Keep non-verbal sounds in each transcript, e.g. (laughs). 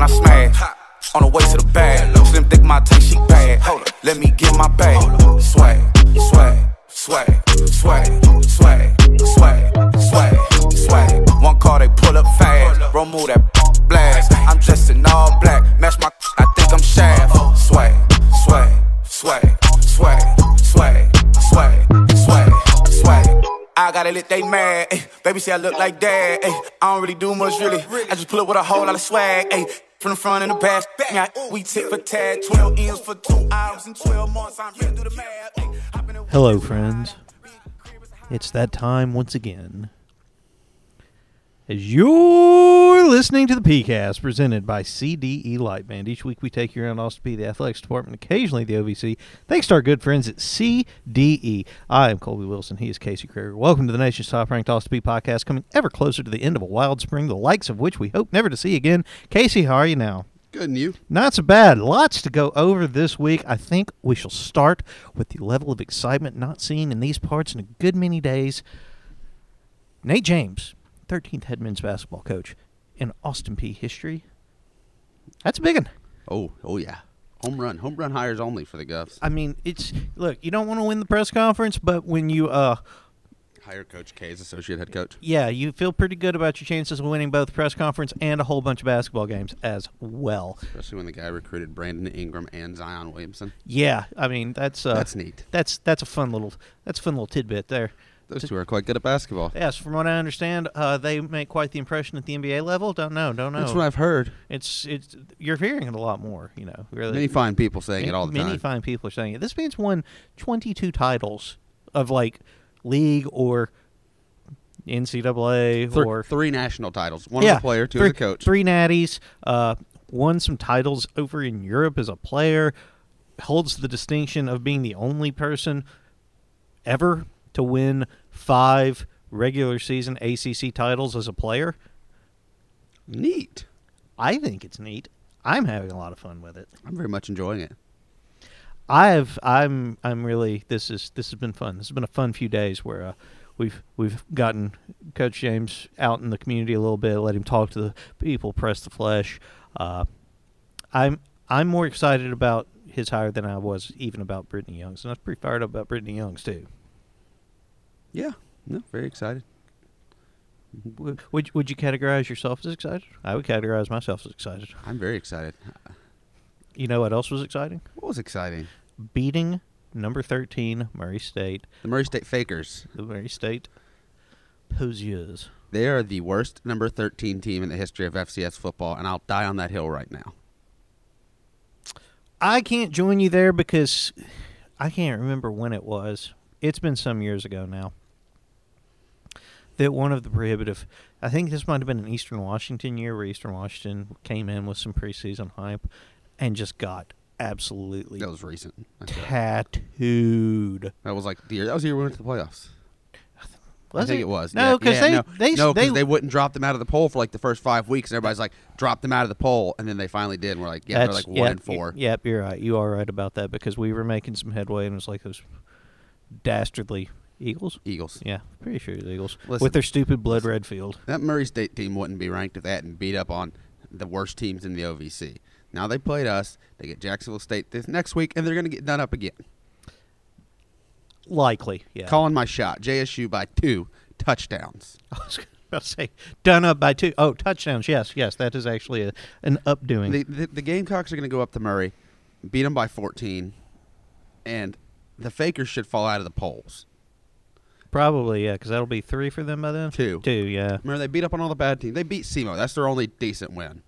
and I smash. On the way to the bag. Slim thick my taste, she bad. Hold up, let me get my bag. Swag, swag, swag, swag, swag, swag, swag, swag. One car they pull up fast. Bro, move that blast. I'm dressed in all black. Match my, I think I'm shaft. Swag, swag, swag, swag, swag, swag, swag, swag. I gotta let they mad. Ay. Baby say I look like dad. Ay. I don't really do much really. I just pull up with a whole lot of swag. Ay. From the front and the back. Yeah, we tip for tag. 12 ends for two hours and 12 months. I'm here to do the math. Ay. Hop in the Hello, friends. It's that time once again. As you're listening to the PeayCast presented by CDE Lightband. Each week we take you around Austin Peay, the athletics department, occasionally the OVC, thanks to our good friends at CDE. I am Colby Wilson. He is Casey Krieger. Welcome to the nation's top ranked Austin Peay podcast, coming ever closer to the end of a wild spring, the likes of which we hope never to see again. Casey, how are you now? Good, and you? Not so bad. Lots to go over this week. I think we shall start with the level of excitement not seen in these parts in a good many days. Nate James, 13th head men's basketball coach in Austin Peay history. That's a big one. Oh, oh yeah. Home run, home run hires only for the Govs. I mean, it's look. You don't want to win the press conference, but when you uh, Hire Coach K as associate head coach. yeah, you feel pretty good about your chances of winning both press conference and a whole bunch of basketball games as well. Especially when the guy recruited Brandon Ingram and Zion Williamson. Yeah, I mean that's uh, That's neat. That's that's a fun little that's a fun little tidbit there. Those two are quite good at basketball. Yes, from what I understand, uh, they make quite the impression at the NBA level. Don't know, don't know. That's what I've heard. it's it's you're hearing it a lot more. You know, really. Many fine people saying it all the many time. fine people are saying it. This man's won 22 titles of like league or NCAA Thr- or three national titles. One yeah, as a player, two three, as a coach. Three natties. Uh, won some titles over in Europe as a player. Holds the distinction of being the only person ever to win five regular season ACC titles as a player. Neat. I think it's neat. I'm having a lot of fun with it. I'm very much enjoying it. I've I'm I'm really this is this has been fun. This has been a fun few days where uh, we've we've gotten Coach James out in the community a little bit, let him talk to the people, press the flesh. Uh, I'm I'm more excited about his hire than I was even about Brittany Young's, and I was pretty fired up about Brittany Young's too. Yeah. No, very excited. Would would you categorize yourself as excited? I would categorize myself as excited. I'm very excited. You know what else was exciting? What was exciting? Beating number thirteen Murray State, The Murray State Fakers. the Murray State Posiers. They are the worst number 13 team in the history of FCS football, and I'll die on that hill right now. I can't join you there because I can't remember when it was. It's been some years ago now. That one of the prohibitive, I think this might have been an Eastern Washington year where Eastern Washington came in with some preseason hype and just got absolutely That was recent. Tattooed. That was like the year. That was the year we went to the playoffs. Was I think it, was. No, because yeah, they, no, they no, they, they wouldn't drop them out of the poll for like the first five weeks, and everybody's like, drop them out of the poll, and then they finally did. And we're like, yeah, they're like one yep, and four. Yep, you're right. You are right about that because we were making some headway and it was like those dastardly Eagles. Eagles. Yeah, pretty sure it's Eagles Listen. with their stupid blood red field. That Murray State team wouldn't be ranked if they hadn't beat up on the worst teams in the OVC. Now they played us. They get Jacksonville State this next week, and they're going to get done up again. Likely, yeah. Calling my shot. JSU by two touchdowns. (laughs) I was about to say done up by two. Oh, touchdowns! Yes, yes, that is actually a, an updoing. The, the, the Gamecocks are going to go up to Murray, beat them by 14, and the Fakers should fall out of the polls. Probably, yeah, because that'll be three for them by then. Two. two, yeah. Remember, they beat up on all the bad teams. They beat SEMO. That's their only decent win.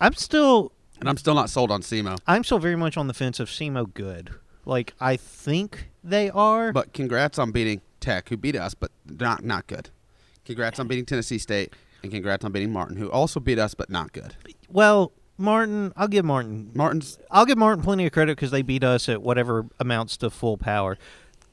I'm still, And I'm still not sold on SEMO. I'm still very much on the fence of SEMO good. Like I think they are, But congrats on beating Tech, who beat us, but not not good. Congrats on beating Tennessee State, and congrats on beating Martin, who also beat us, but not good. well, Martin, I'll give Martin Martin's I'll give Martin plenty of credit because they beat us at whatever amounts to full power.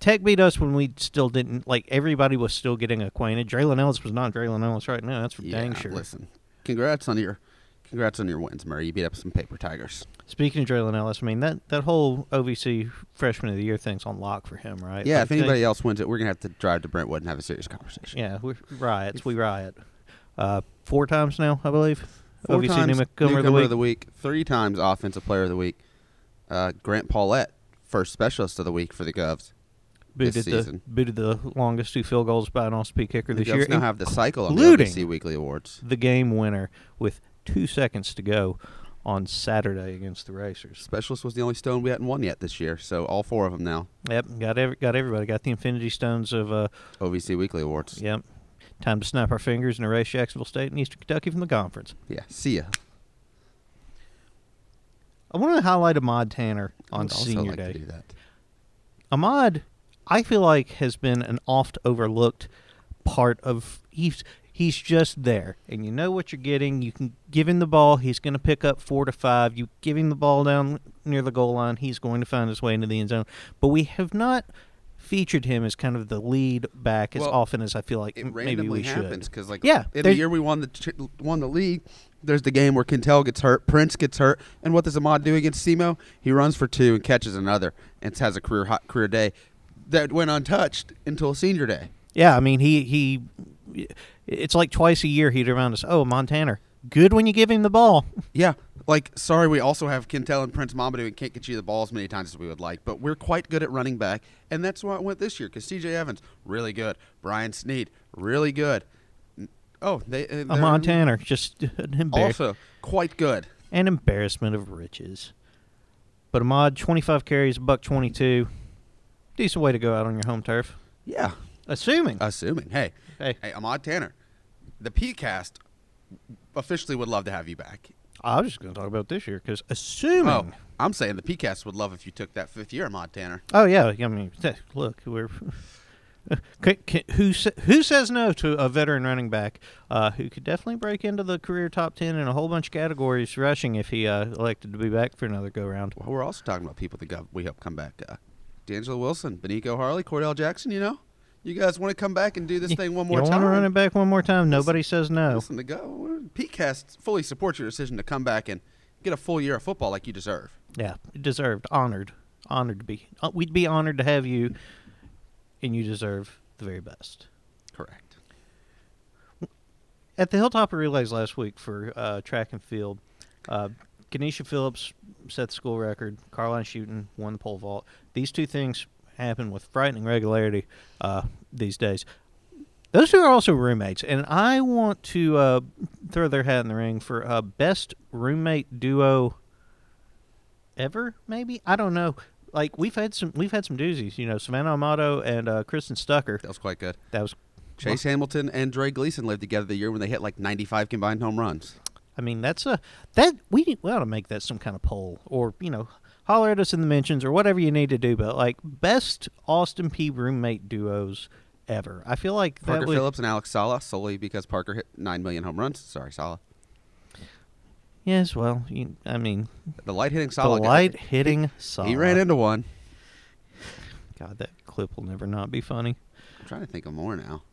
Tech beat us when we still didn't like everybody was still getting acquainted. Draylon Ellis was not Draylon Ellis right now. That's for dang yeah, sure. Listen, congrats on your congrats on your wins, Murray. You beat up some paper tigers. Speaking of Draylon Ellis, I mean that that whole OVC freshman of the year thing's on lock for him, right? Yeah, Like, if they- anybody else wins it, we're gonna have to drive to Brentwood and have a serious conversation. Yeah, we riots. We riot. Uh, four times now, I believe. Four OVC times newcomer of the week. week. Three times offensive player of the week. Uh, Grant Paulette, first specialist of the week for the Govs. Booted the booted the longest two field goals by an All-Speed kicker The this year. Govs now have the cycle on the OVC Weekly Awards. the game winner with two seconds to go on Saturday against the Racers. Specialist was the only stone we hadn't won yet this year, so all four of them now. Yep, got every, got everybody. Got the Infinity Stones of uh, OVC Weekly Awards. yep. Time to snap our fingers and erase Jacksonville State and Eastern Kentucky from the conference. Yeah, see ya. I want to highlight Ahmad Tanner on also Senior like Day. To do that. Ahmad, I feel like has been an oft overlooked part of he's he's just there, and you know what you're getting. You can give him the ball; he's going to pick up four to five. You give him the ball down near the goal line; he's going to find his way into the end zone. But we have not featured him as kind of the lead back as Well, often as I feel like m- maybe randomly we happens should. because, like, Yeah, in the year we won the ch- won the league, there's the game where Quintel gets hurt, Prince gets hurt, and what does Ahmad do against SEMO? He runs for two and catches another, and has a career hot career day that went untouched until senior day. Yeah, I mean he he. It's like twice a year he'd remind us, "Oh, Montana, good when you give him the ball." (laughs) Yeah, like sorry, we also have Quintel and Prince Momodu and can't get you the ball as many times as we would like, but we're quite good at running back, and that's why I went this year because C.J. Evans really good, Brian Snead really good. Oh, they uh, Ahmad Tanner, just (laughs) an embarrassment. also quite good. an embarrassment of riches. But Ahmad, 25 carries, buck 22. Decent way to go out on your home turf. Yeah, Assuming. assuming. Hey, hey, hey, Ahmad Tanner, the PeayCast officially would love to have you back. I was just going to talk about this year because assuming. Oh, I'm saying the PeayCast would love if you took that fifth year, Ahmad Tanner. Oh, yeah. I mean, (laughs) look, we're. (laughs) Ca- ca- who sa- who says no to a veteran running back uh, who could definitely break into the career top ten in a whole bunch of categories rushing if he uh, elected to be back for another go round? Well, we're also talking about people that got, we hope come back. Uh, D'Angelo Wilson, Baniko Harley, Cordell Jackson. You know, you guys want to come back and do this thing one more you time? want to run it back one more time? Nobody says no. Listen to go. PeayCast fully supports your decision to come back and get a full year of football like you deserve. Yeah, deserved, honored, honored to be. Uh, we'd be honored to have you, and you deserve the very best. Correct. At the Hilltopper Relays last week for uh, track and field, uh, Kenesha Phillips set the school record. Caroline Shooten won the pole vault. These two things happen with frightening regularity uh, these days. Those two are also roommates, and I want to uh, throw their hat in the ring for uh, best roommate duo ever. Maybe I don't know. Like we've had some, we've had some doozies. You know, Savannah Amato and uh, Kristen Stucker. That was quite good. That was Chase Hamilton and Dre Gleason lived together the year when they hit like 95 combined home runs. I mean, that's a that we we ought to make that some kind of poll, or you know, holler at us in the mentions or whatever you need to do. But like best Austin Peay roommate duos ever. I feel like that Parker would. Phillips and Alex Sala solely because Parker hit 9 million home runs. Sorry, Sala. Yes, well, you, I mean, The light hitting the Sala. got- light hitting. Salah. He ran into one. God, that clip will never not be funny. I'm trying to think of more now.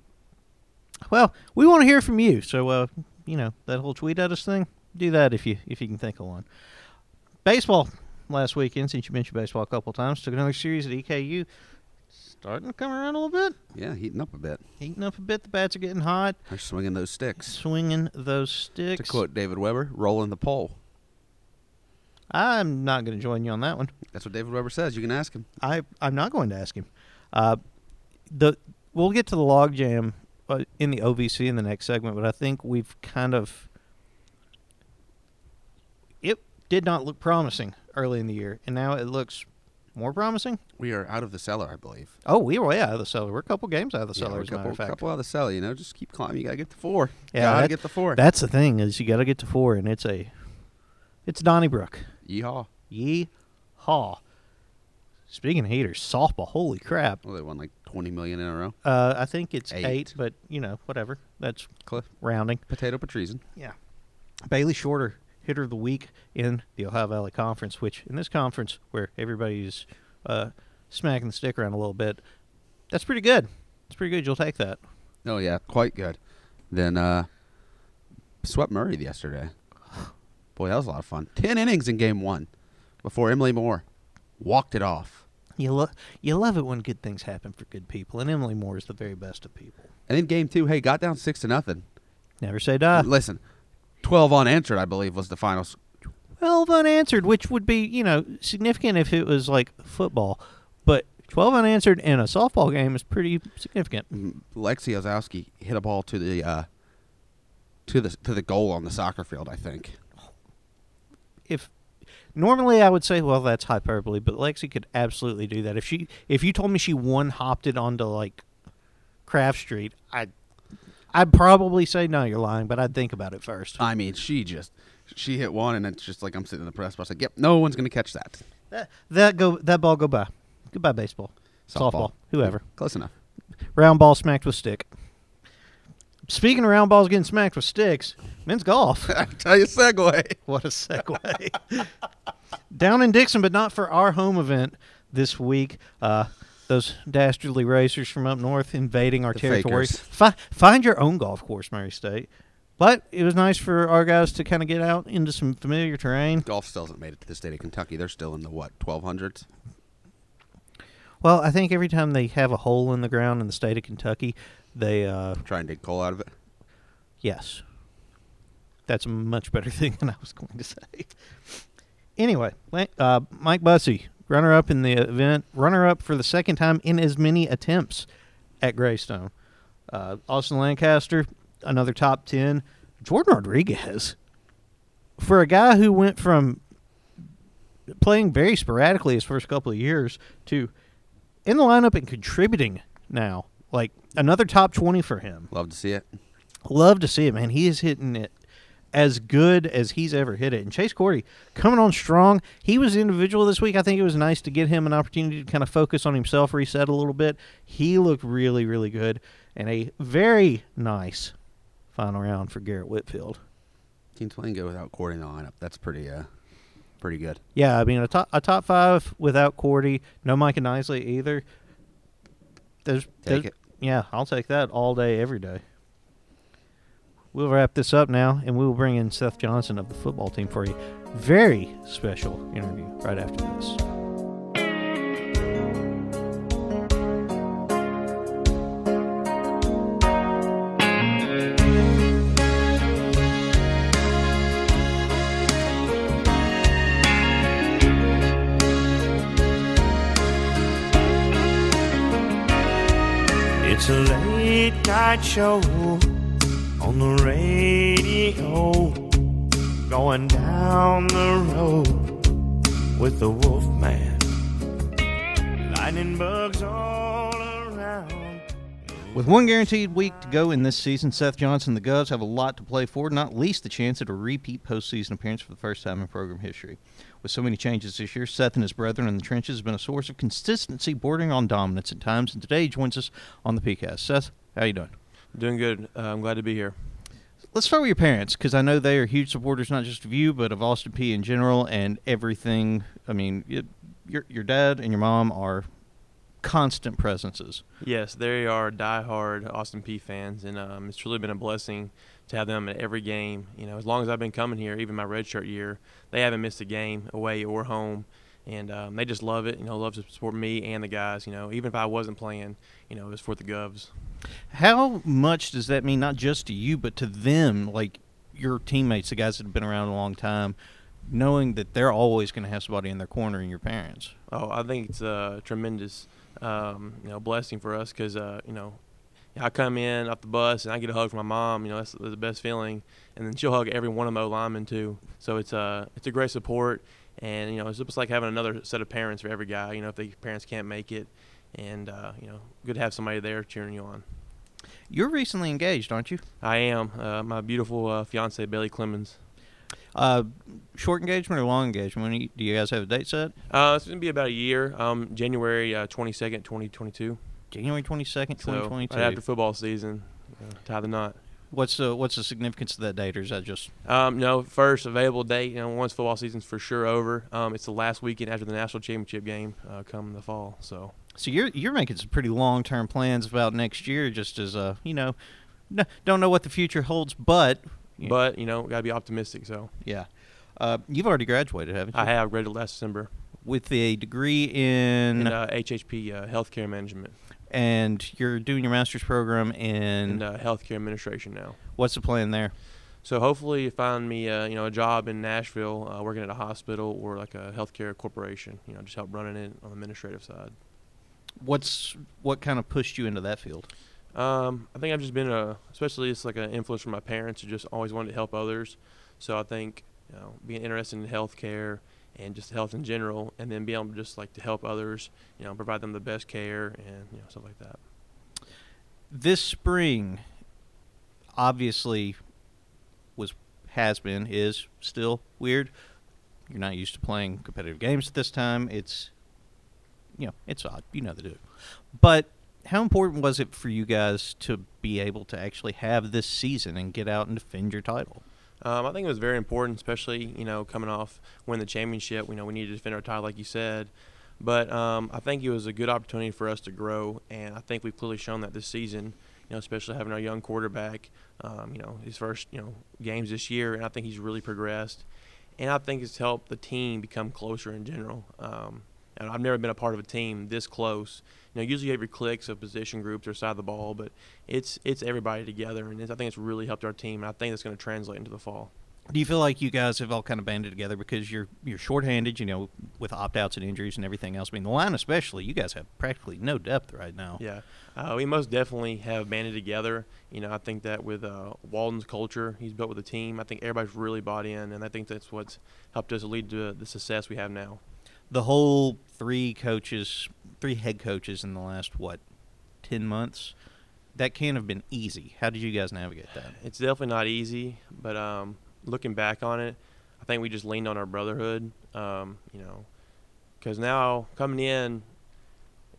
Well, we want to hear from you. So, uh, you know, that whole tweet at us thing, do that if you if you can think of one. Baseball last weekend, since you mentioned baseball a couple times, took another series at EKU. Starting to come around a little bit, Yeah, heating up a bit. heating up a bit. The bats are getting hot. They're swinging those sticks. Swinging those sticks. To quote David Weber, rolling the pole. I'm not going to join you on that one. That's what David Weber says. You can ask him. I I'm not going to ask him. Uh, the we'll get to the logjam Uh, in the OVC in the next segment, but I think we've kind of it did not look promising early in the year, and now it looks more promising. We are out of the cellar, I believe. Oh, we were way out of the cellar. We're a couple games out of the Yeah, cellar, we're a as a matter couple, couple out of the cellar. You know, just keep climbing. You gotta get to four. Yeah, gotta that- get to four. That's the thing is you got to get to four, and it's a it's Donnybrook. Yeehaw! Yee haw. Speaking of heaters, softball. Holy crap! Well, they won like 20 million in a row. Uh, I think it's eight. Eight. but you know, whatever. That's Cliff, rounding. potato patreason. Yeah. Bailey Shorter, hitter of the week in the Ohio Valley Conference, which in this conference where everybody's uh, smacking the stick around a little bit, that's pretty good. It's pretty good. You'll take that. Oh yeah, quite good. Then uh, swept Murray yesterday. Boy, that was a lot of fun. Ten innings in game one before Emily Moore walked it off. You love you love it when good things happen for good people, and Emily Moore is the very best of people. And then game two, hey, got down six to nothing. Never say die. Listen, 12 unanswered, I believe, was the final. 12 unanswered, which would be, you know, significant if it was like football. But 12 unanswered in a softball game is pretty significant. Mm, Lexi Osowski hit a ball to the uh, to the to the goal on the soccer field. I think. Normally I would say, well, that's hyperbole, but Lexi could absolutely do that. If she, if you told me she one hopped it onto like Craft Street, I'd, I'd probably say no, you're lying, but I'd think about it first. I mean, she just she hit one, and it's just like I'm sitting in the press box. Like, yep, no one's gonna catch that. That, that go, that ball go by. Goodbye, baseball, softball, Softball. whoever. Close enough. Round ball smacked with stick. Speaking of round balls getting smacked with sticks, men's golf. (laughs) I tell you, segue. (laughs) What a segue. Down in Dickson, but not for our home event this week. Uh, those dastardly racers from up north invading our The territory. Fi- find your own golf course, Murray State. But it was nice for our guys to kind of get out into some familiar terrain. Golf still hasn't made it to the state of Kentucky. They're still in the what 1200s. Well, I think every time they have a hole in the ground in the state of Kentucky, they uh, Try and dig coal out of it. Yes. That's a much better (laughs) thing than I was going to say. Anyway, uh, Mike Bussey, runner up in the event, runner up for the second time in as many attempts at Greystone. Uh, Austin Lancaster, another top 10. Jordan Rodriguez, for a guy who went from playing very sporadically his first couple of years to in the lineup and contributing now. Like another top 20 for him. Love to see it. Love to see it, man. He is hitting it as good as he's ever hit it. And Chase Cordy coming on strong. He was individual this week. I think it was nice to get him an opportunity to kind of focus on himself, reset a little bit. He looked really, really good. And a very nice final round for Garrett Whitfield. Playing good without Cordy in the lineup. That's pretty uh, pretty good. Yeah, I mean a top a top five without Cordy, no Mike Micah Nisley either. There's, Take there's- it. Yeah, I'll take that all day, every day. We'll wrap this up now, and we will bring in Seth Johnson of the football team for a very special interview right after this. It's a late night show on the radio, going down the road with the wolf man. Lightning bugs all around. With one guaranteed week to go in this season, Seth Johnson and the Govs have a lot to play for, not least the chance at a repeat postseason appearance for the first time in program history. With so many changes this year, Seth and his brethren in the trenches have been a source of consistency bordering on dominance at times, and today he joins us on the PeayCast. Seth, how you doing? Doing good. Uh, I'm glad to be here. Let's start with your parents, because I know they are huge supporters not just of you, but of Austin Peay in general and everything. I mean, it, your your dad and your mom are constant presences. Yes, they are diehard Austin Peay fans, and um, it's truly been a blessing to have them at every game. You know, as long as I've been coming here, even my redshirt year, they haven't missed a game away or home, and um, they just love it. You know, love to support me and the guys. You know, even if I wasn't playing, you know, it was for the Govs. How much does that mean, not just to you, but to them, like your teammates, the guys that have been around a long time, knowing that they're always going to have somebody in their corner and your parents? Oh, I think it's a tremendous, um, you know, blessing for us because, uh, you know, I come in off the bus and I get a hug from my mom. You know, that's the best feeling. And then she'll hug every one of my linemen too. So it's a it's a great support, and you know, it's just like having another set of parents for every guy. You know, if the parents can't make it, and uh, you know, good to have somebody there cheering you on. You're recently engaged, aren't you? I am uh, my beautiful uh, fiance Bailey Clemens. Uh, short engagement or long engagement? You, do you guys have a date set? Uh, it's gonna be about a year. Um, January twenty second, twenty twenty two. January twenty second, twenty So twenty right after football season, uh, tie the knot. What's the what's the significance of that date, or is that just Um, no, first available date. You know, once football season's for sure over. Um, it's the last weekend after the national championship game uh, come in the fall. So so? You're you're making some pretty long term plans about next year, just as a you know, don't know what the future holds, but Yeah. but you know, gotta be optimistic. So yeah, uh, you've already graduated, haven't you? I have graduated last December with a degree in, in uh, HHP uh, healthcare management and you're doing your master's program in and uh, healthcare administration now. what's the plan there? So hopefully, you find me uh, you know a job in Nashville, uh, working at a hospital or like a healthcare corporation. You know, just help running it on the administrative side. What's what kind of pushed you into that field? Um, I think I've just been a, especially it's like an influence from my parents who just always wanted to help others. So I think you know being interested in healthcare and just health in general, and then be able to just like to help others, you know, provide them the best care and you know stuff like that. This spring, obviously, was has been is still weird. You're not used to playing competitive games at this time. It's you know it's odd. You know the do, but how important was it for you guys to be able to actually have this season and get out and defend your title? Um, I think it was very important, especially you know coming off winning the championship. You know we needed to defend our title, like you said. But um, I think it was a good opportunity for us to grow, and I think we've clearly shown that this season. You know, especially having our young quarterback. Um, you know, his first you know games this year, and I think he's really progressed. And I think it's helped the team become closer in general. Um, and I've never been a part of a team this close. You know, usually you have your cliques of position groups or side of the ball, but it's it's everybody together, and it's, I think it's really helped our team. And I think that's going to translate into the fall. Do you feel like you guys have all kind of banded together because you're you're shorthanded, you know, with opt outs and injuries and everything else? I mean, the line especially, you guys have practically no depth right now. Yeah, uh, we most definitely have banded together. You know, I think that with uh, Walden's culture, he's built with a team. I think everybody's really bought in, and I think that's what's helped us lead to the success we have now. The whole three coaches, three head coaches in the last what, ten months, that can't have been easy. How did you guys navigate that? It's definitely not easy, but um, looking back on it, I think we just leaned on our brotherhood. Um, you know, because now coming in,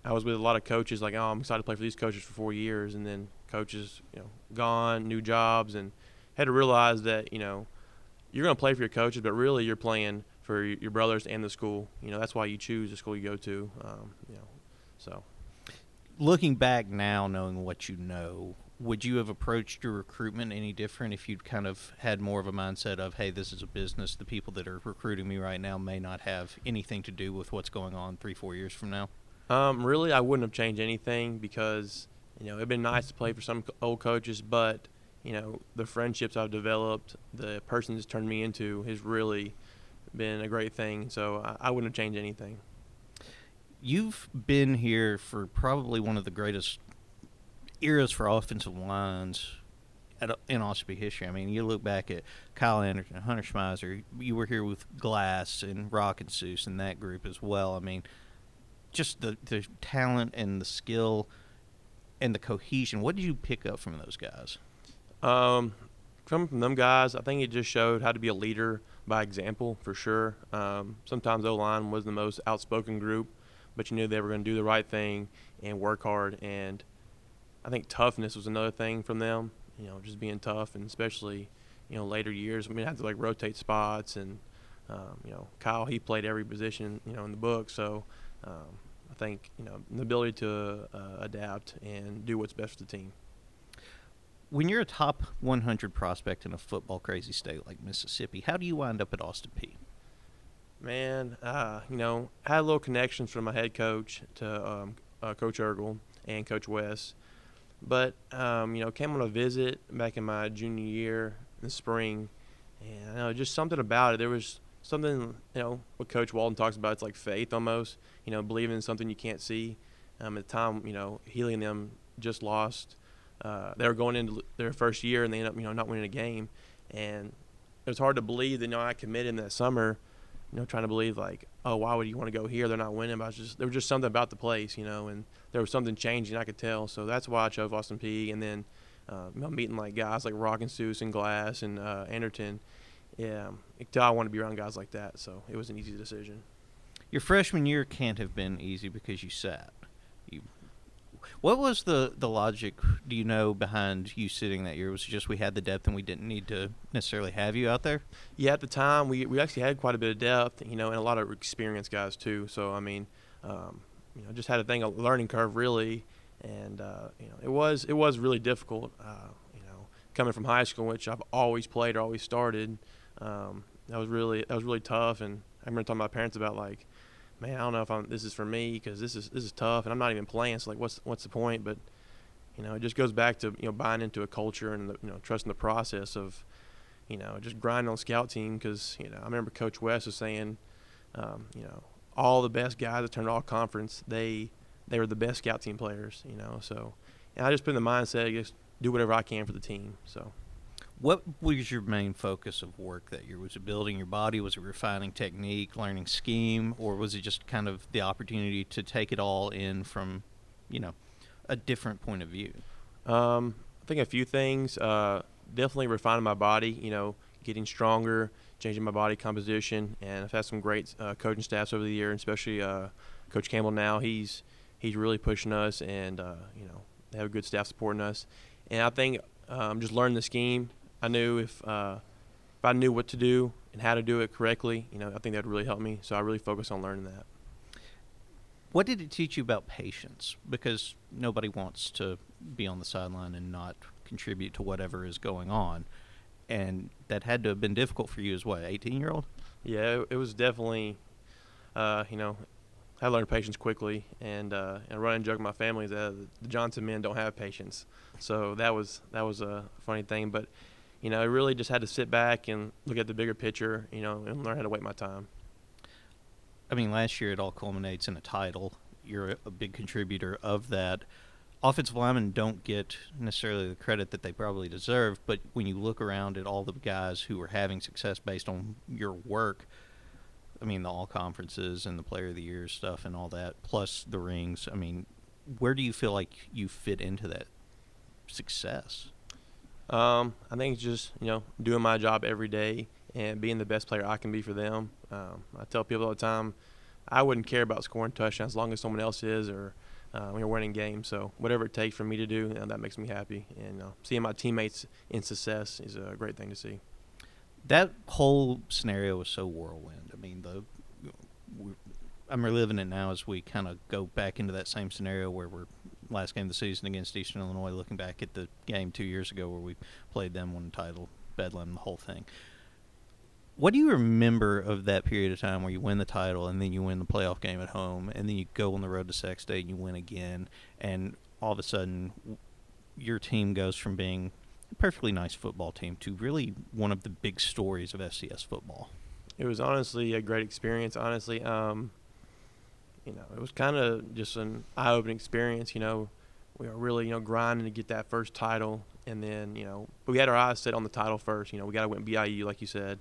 I was with a lot of coaches. Like, oh, I'm excited to play for these coaches for four years, and then coaches, you know, gone, new jobs, and had to realize that you know you're going to play for your coaches, but really you're playing for your brothers and the school. You know, that's why you choose the school you go to. Um, you know, so. Looking back now, knowing what you know, would you have approached your recruitment any different if you'd kind of had more of a mindset of, hey, this is a business. The people that are recruiting me right now may not have anything to do with what's going on three, four years from now? Um, really, I wouldn't have changed anything because, you know, it'd been nice to play for some old coaches, but, you know, the friendships I've developed, the person that's turned me into has really been a great thing. So I, I wouldn't have changed anything. You've been here for probably one of the greatest eras for offensive lines at, in Austin Peay history. I mean, you look back at Kyle Anderson, Hunter Schmeiser. You were here with Glass and Rock and Seuss and that group as well. I mean, just the the talent and the skill and the cohesion. What did you pick up from those guys? Um, coming from them guys, I think it just showed how to be a leader by example for sure. Um, sometimes O line was the most outspoken group, but you knew they were going to do the right thing and work hard and I think toughness was another thing from them. You know, just being tough, and especially you know later years. I mean, I had to like rotate spots, and um, you know, Kyle he played every position you know in the book, so um, I think you know the ability to uh, adapt and do what's best for the team. When you're a top 100 prospect in a football crazy state like Mississippi, how do you wind up at Austin Peay? Man, uh, you know, I had a little connections from my head coach to um, uh, Coach Ergel and Coach West but um, you know, came on a visit back in my junior year in the spring, and know, just something about it. There was something, you know, what Coach Walden talks about. It's like faith almost. You know, believing in something you can't see. Um, at the time, you know, Healy and them just lost. Uh, they were going into their first year, and they ended up, you know, not winning a game. And it was hard to believe that, you know, I committed in that summer you know, trying to believe like, oh, why would you want to go here? They're not winning. But I was just there was just something about the place, you know, and there was something changing. I could tell. So that's why I chose Austin Peay. And then uh, you know, meeting like guys like Rock and Seuss and Glass and uh, Anderton. Yeah, I want to be around guys like that. So it was an easy decision. Your freshman year can't have been easy because you sat. What was the, the logic, do you know, behind you sitting that year? Was it just we had the depth and we didn't need to necessarily have you out there? Yeah, at the time, we, we actually had quite a bit of depth, you know, and a lot of experienced guys, too. So, I mean, um, you know, just had a thing, a learning curve, really. And, uh, you know, it was, it was really difficult, uh, you know, coming from high school, which I've always played or always started. Um, that was really, that was really tough. And I remember talking to my parents about, like, man, I don't know if I'm this is for me because this is this is tough, and I'm not even playing. So like, what's what's the point? But you know, it just goes back to you know buying into a culture and the, you know trusting the process of you know, just grind on scout team because you know I remember Coach West was saying, um, you know, all the best guys that turned all conference, they they were the best scout team players, you know. So, and I just put in the mindset, just do whatever I can for the team. So. What was your main focus of work that year? Was it building your body? Was it refining technique, learning scheme, or was it just kind of the opportunity to take it all in from, you know, a different point of view? Um, I think a few things. Uh, definitely refining my body. You know, getting stronger, changing my body composition, and I've had some great uh, coaching staffs over the year, especially uh, Coach Campbell. Now he's he's really pushing us, and uh, you know, they have a good staff supporting us. And I think um, just learning the scheme I knew if uh, if I knew what to do and how to do it correctly, you know, I think that would really help me. So I really focused on learning that. What did it teach you about patience? Because nobody wants to be on the sideline and not contribute to whatever is going on, and that had to have been difficult for you as what, eighteen year old? Yeah, it, it was definitely, uh, you know, I learned patience quickly, and uh, and running joke with my family is that the Johnson men don't have patience, so that was that was a funny thing, but you know, I really just had to sit back and look at the bigger picture, you know, and learn how to wait my time. I mean, last year it all culminates in a title. You're a big contributor of that. Offensive linemen don't get necessarily the credit that they probably deserve, but when you look around at all the guys who are having success based on your work, I mean, the all conferences and the player of the year stuff and all that, plus the rings, I mean, where do you feel like you fit into that success? Um, I think it's just you know doing my job every day and being the best player I can be for them. Um, I tell people all the time, I wouldn't care about scoring touchdowns as long as someone else is or uh, we're winning games. So whatever it takes for me to do, that makes me happy. And uh, seeing my teammates in success is a great thing to see. That whole scenario was so whirlwind. I mean, the I'm reliving it now as we kind of go back into that same scenario where we're last game of the season against Eastern Illinois, looking back at the game two years ago where we played them, won the title, Bedlam, the whole thing. What do you remember of that period of time where you win the title and then you win the playoff game at home and then you go on the road to Sac State and you win again and all of a sudden your team goes from being a perfectly nice football team to really one of the big stories of FCS football? It was honestly a great experience. Honestly, um, you know, it was kind of just an eye-opening experience. You know, we were really you know grinding to get that first title, and then you know we had our eyes set on the title first. You know, we got to win EIU like you said,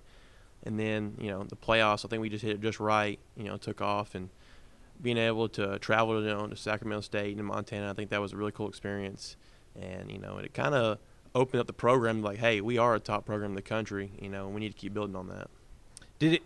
and then you know the playoffs. I think we just hit it just right. You know, took off and being able to travel you know, to Sacramento State and Montana. I think that was a really cool experience, and you know it kind of opened up the program like, hey, we are a top program in the country. You know, we need to keep building on that. Did it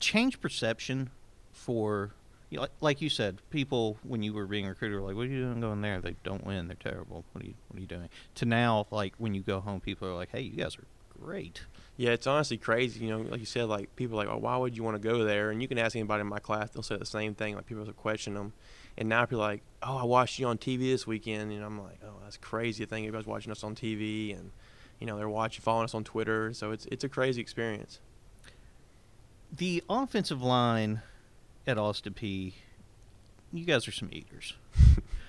change perception for you know, like, you said, people when you were being recruited were like, "What are you doing going there? They don't win. They're terrible. What are you What are you doing?" To now, like when you go home, people are like, "Hey, you guys are great." Yeah, it's honestly crazy. You know, like you said, like people are like, "Oh, why would you want to go there?" And you can ask anybody in my class; they'll say the same thing. Like people will question them, and now people are like, "Oh, I watched you on TV this weekend," and I'm like, "Oh, that's crazy to think everybody's watching us on TV," and you know, they're watching, following us on Twitter. So it's it's a crazy experience. The offensive line at Austin Peay you guys are some eaters.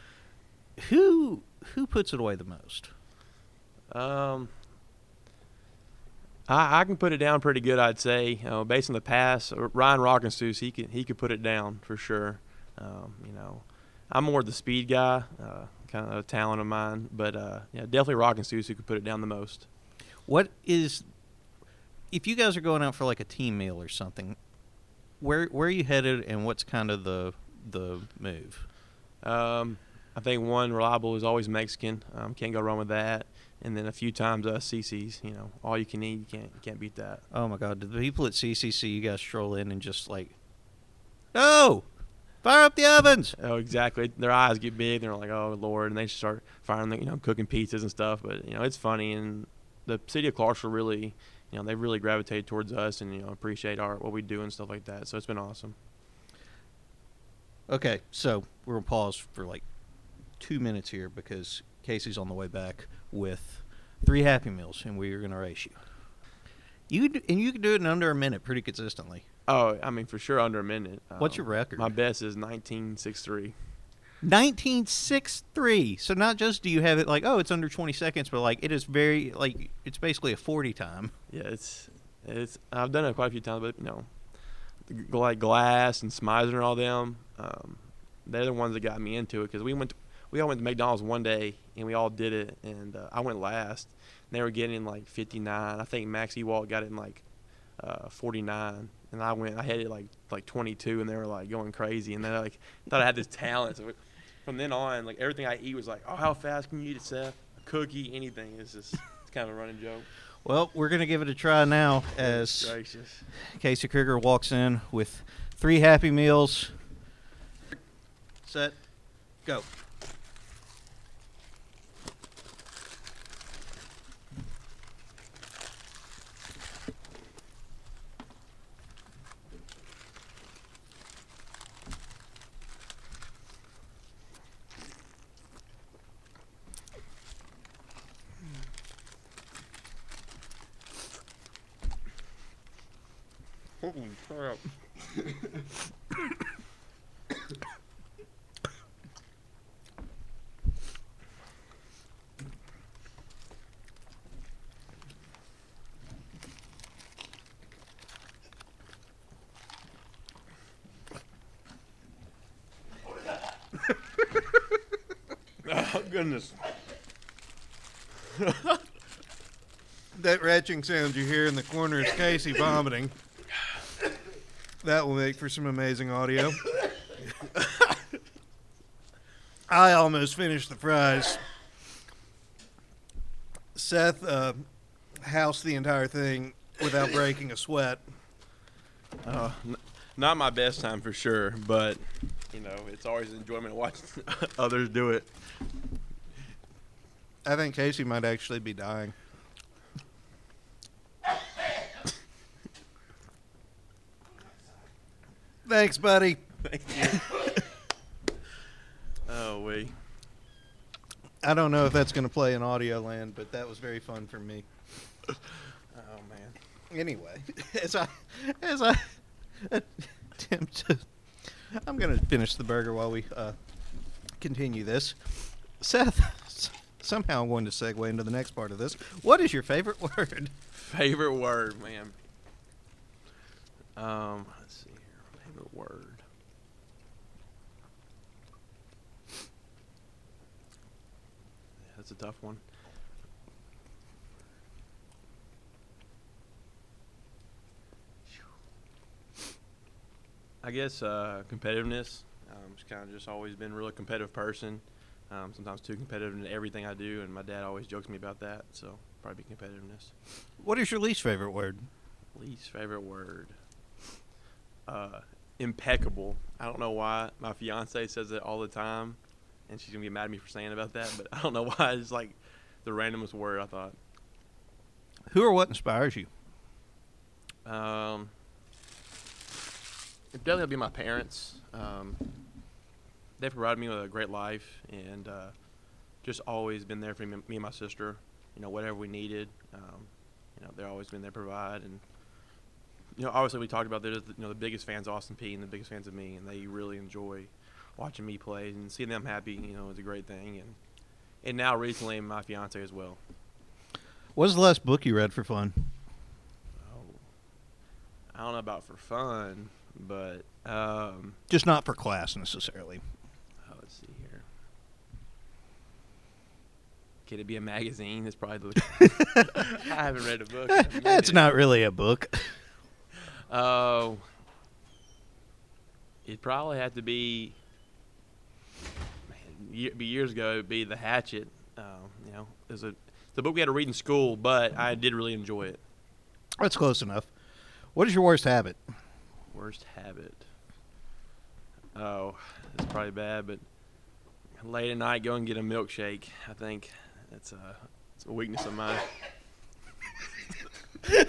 (laughs) who who puts it away the most? Um, I, I can put it down pretty good, I'd say. Uh, based on the pass, uh, Ryan Rockenstuss, he could he could put it down for sure. Um, you know, I'm more the speed guy, uh, kind of a talent of mine, but uh, yeah, definitely Rockenstuss who could put it down the most. What is if you guys are going out for like a team meal or something? Where where are you headed, and what's kind of the the move? Um, I think one reliable is always Mexican. Um, can't go wrong with that. And then a few times uh, CiCi's. You know, all you can eat. You can't you can't beat that. Oh my God! Do the people at CCC you guys stroll in and just like, no, fire up the ovens? Oh, exactly. Their eyes get big. They're like, oh Lord, and they start firing. The, you know, cooking pizzas and stuff. But you know, it's funny. And the city of Clarksville really, you know, they really gravitated towards us and you know appreciate our what we do and stuff like that. So it's been awesome. Okay, so we're gonna pause for like two minutes here because Casey's on the way back with three Happy Meals, and we're gonna race you. You and you can do it in under a minute pretty consistently. Oh, I mean for sure under a minute. What's um, your record? My best is nineteen six three. 1963. So not just do you have it like, oh, it's under 20 seconds, but like it is very like it's basically a 40 time. Yeah, it's it's. I've done it quite a few times, but you know, like Glass and Smizer and all them, um, they're the ones that got me into it because we went, to, we all went to McDonald's one day and we all did it, and uh, I went last. And they were getting like 59. I think Max Ewald got it in like uh, 49, and I went. I had it like like 22, and they were like going crazy, and they like thought I had this talent. So from then on, like everything I eat was like, oh, how fast can you eat it, Seth? A cookie, anything. It's just it's kind of a running joke. Well, we're gonna give it a try now as Gracious. Casey Krieger walks in with three Happy Meals. Set, go. Holy crap. Oh goodness. That retching sound you hear in the corner is Casey vomiting. That will make for some amazing audio. (laughs) I almost finished the fries. Seth uh, housed the entire thing without breaking a sweat. Uh, n- not my best time for sure, but you know, it's always an enjoyment watching (laughs) others do it. I think Casey might actually be dying. Thanks, buddy. Thank you. (laughs) oh we. I don't know if that's going to play in audio land, but that was very fun for me. Oh man. Anyway, (laughs) as I as I attempt to, I'm going to finish the burger while we uh, continue this. Seth, somehow I'm going to segue into the next part of this. What is your favorite (laughs) word? Favorite word, man. Um, let's see here. Favorite word. That's a tough one. I guess uh, competitiveness. Um, just kind of just always been a really competitive person. Um, sometimes too competitive in everything I do, and my dad always jokes me about that. So probably competitiveness. What is your least favorite word? Least favorite word. Uh, impeccable. I don't know why. My fiance says it all the time, and she's gonna get mad at me for saying about that. But (laughs) I don't know why. It's like the randomest word. I thought. Who or what inspires you? Um, it definitely be my parents. Um, they provided me with a great life, and uh, just always been there for me, me and my sister. You know, whatever we needed. Um, you know, they've always been there to provide, and you know, obviously we talked about that. You know, the biggest fans of Austin Peay and the biggest fans of me, and they really enjoy watching me play and seeing them happy. You know, is a great thing, and and now recently my fiance as well. What was the last book you read for fun? Oh, I don't know about for fun, but um, Just not for class necessarily. oh, let's see here. Could it be a magazine? It's probably the. (laughs) (laughs) I haven't read a book. That's not really a book. Oh, it probably had to be. Man, be years ago. It'd be the Hatchet. Um, you know, it was a it's a book we had to read in school, but I did really enjoy it. That's close enough. What is your worst habit? Worst habit. Oh, it's probably bad, but late at night go and get a milkshake. I think that's a it's a weakness of mine. (laughs)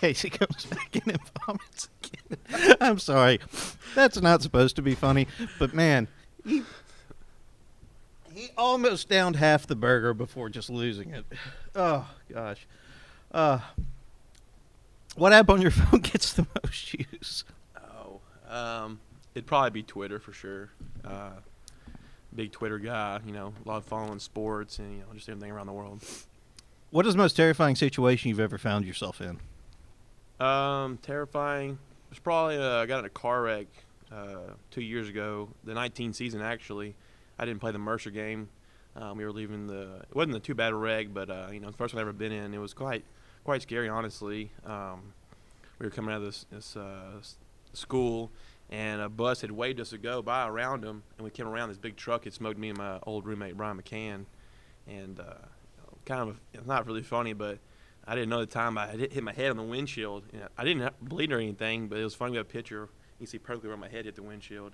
(laughs) Casey comes back in and vomits again. (laughs) I'm sorry. That's not supposed to be funny, but man, he, he almost downed half the burger before just losing it. Oh gosh. Uh, What app on your (laughs) phone gets the most use? Oh, um, it'd probably be Twitter for sure. Uh, big Twitter guy, you know, a lot of following sports and you know just everything around the world. What is the most terrifying situation you've ever found yourself in? Um, terrifying. It was probably uh, I got in a car wreck uh, two years ago, the 19 season actually. I didn't play the Mercer game. Um, we were leaving the. It wasn't a too bad wreck, but uh, you know, the first one I've ever been in. It was quite quite scary, honestly. Um, we were coming out of this, this uh, school, and a bus had waved us to go by around them, and we came around. This big truck had smoked me and my old roommate Brian McCann, and uh, kind of it's not really funny, but I didn't know the time I hit, hit my head on the windshield. You know, I didn't bleed or anything, but it was funny. We have a picture. You can see perfectly where my head hit the windshield.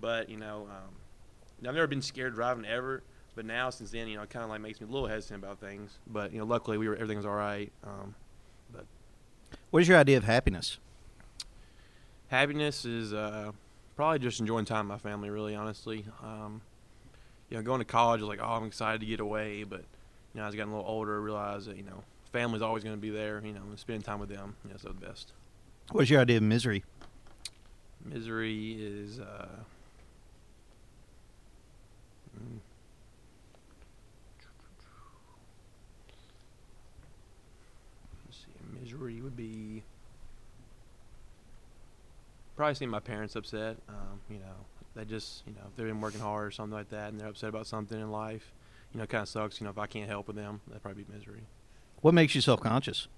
But you know, um, I've never been scared driving ever. But now, since then, you know, it kind of like makes me a little hesitant about things. But you know, luckily, we were everything was all right. Um, but What is your idea of happiness? happiness is uh, probably just enjoying time with my family. Really, honestly, um, you know, going to college is like, oh, I'm excited to get away. But you know, as I got a little older, I realized that you know, family's always going to be there. You know, and spending time with them, you know, is the best. What is your idea of misery? Misery is. Uh, mm, let's see, misery would be probably seeing my parents upset. Um, you know, they just, you know, if they've been working hard or something like that, and they're upset about something in life, you know, it kind of sucks. You know, if I can't help with them, that'd probably be misery. What makes you self conscious?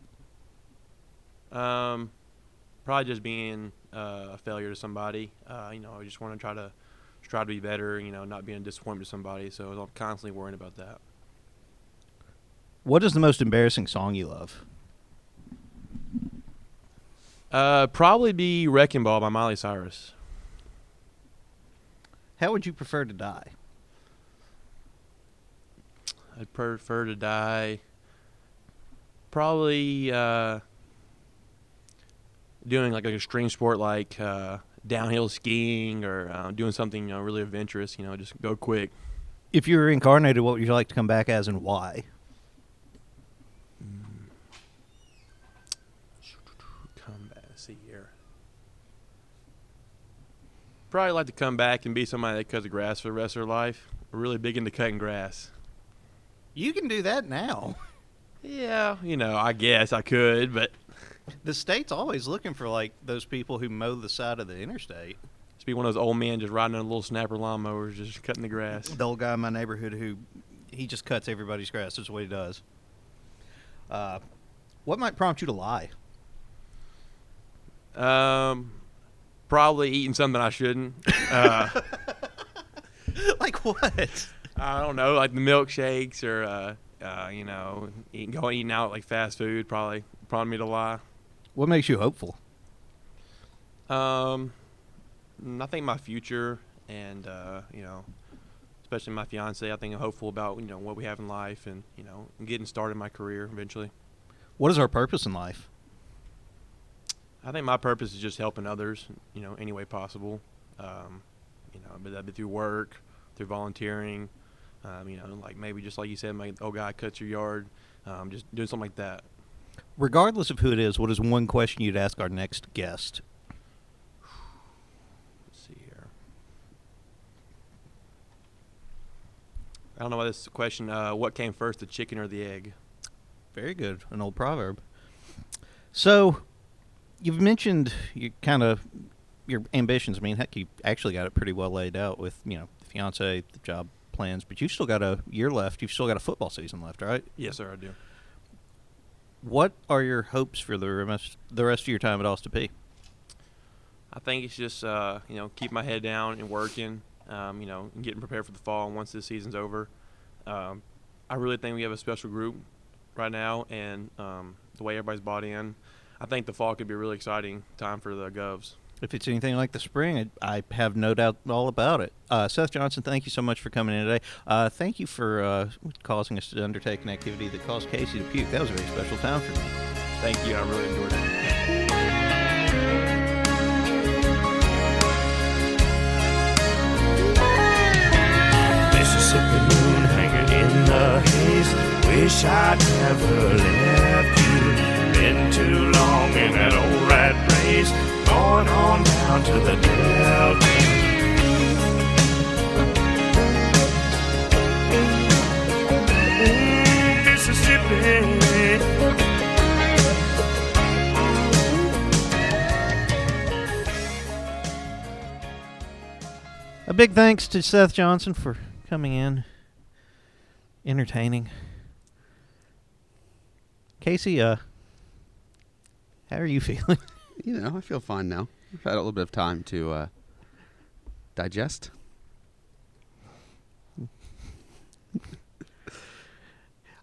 Um, probably just being uh, a failure to somebody. Uh, you know, I just want to try to try to be better. You know, not being a disappointment to somebody. So I'm constantly worrying about that. What is the most embarrassing song you love? Uh, probably be Wrecking Ball by Miley Cyrus. How would you prefer to die? I'd prefer to die. Probably uh, doing like an extreme sport like uh, downhill skiing or uh, doing something you know really adventurous. You know, just go quick. If you were reincarnated, what would you like to come back as and why? Come back. Let's see here. Probably like to come back and be somebody that cuts grass for the rest of their life. We're really big into cutting grass. You can do that now. (laughs) Yeah, you know, I guess I could, but The state's always looking for like those people who mow the side of the interstate. just be one of those old men just riding on a little snapper lawnmowers, just cutting the grass. The old guy in my neighborhood who he just cuts everybody's grass. That's what he does. Uh, what might prompt you to lie? Um, probably eating something I shouldn't. Uh, (laughs) like what? I don't know, like the milkshakes or uh, uh, you know, eating, going eating out like fast food. Probably prompt me to lie. What makes you hopeful? Um, I think my future and uh, you know, especially my fiance. I think I'm hopeful about you know what we have in life and you know getting started in my career eventually. What is our purpose in life? I think my purpose is just helping others, you know, any way possible. Um, you know, but that'd be through work, through volunteering. Um, you know, like maybe just like you said, my old guy cuts your yard. Um, just doing something like that. Regardless of who it is, what is one question you'd ask our next guest? Let's see here. I don't know why this question. Uh, what came first, the chicken or the egg? Very good. An old proverb. So, you've mentioned you kind of your ambitions. I mean, heck, you actually got it pretty well laid out with you know the fiance, the job plans. But you've still got a year left. You've still got a football season left, right? Yes, sir, I do. What are your hopes for the rest the rest of your time at Austin Peay? I think it's just uh, you know keep my head down and working. Um, you know, and getting prepared for the fall. And once this season's over, um, I really think we have a special group right now, and um, the way everybody's bought in, I think the fall could be a really exciting time for the Govs. If it's anything like the spring, I, I have no doubt all about it. Uh, Seth Johnson, thank you so much for coming in today. Uh, thank you for uh, causing us to undertake an activity that caused Casey to puke. That was a very special time for me. Thank you. I really enjoyed it. Mississippi moon hanging in the haze. Wish I'd never left On down to the Delta. Mm, A big thanks to Seth Johnson for coming in, entertaining. Casey, uh, how are you (laughs) feeling? You know, I feel fine now. I've had a little bit of time to uh, digest.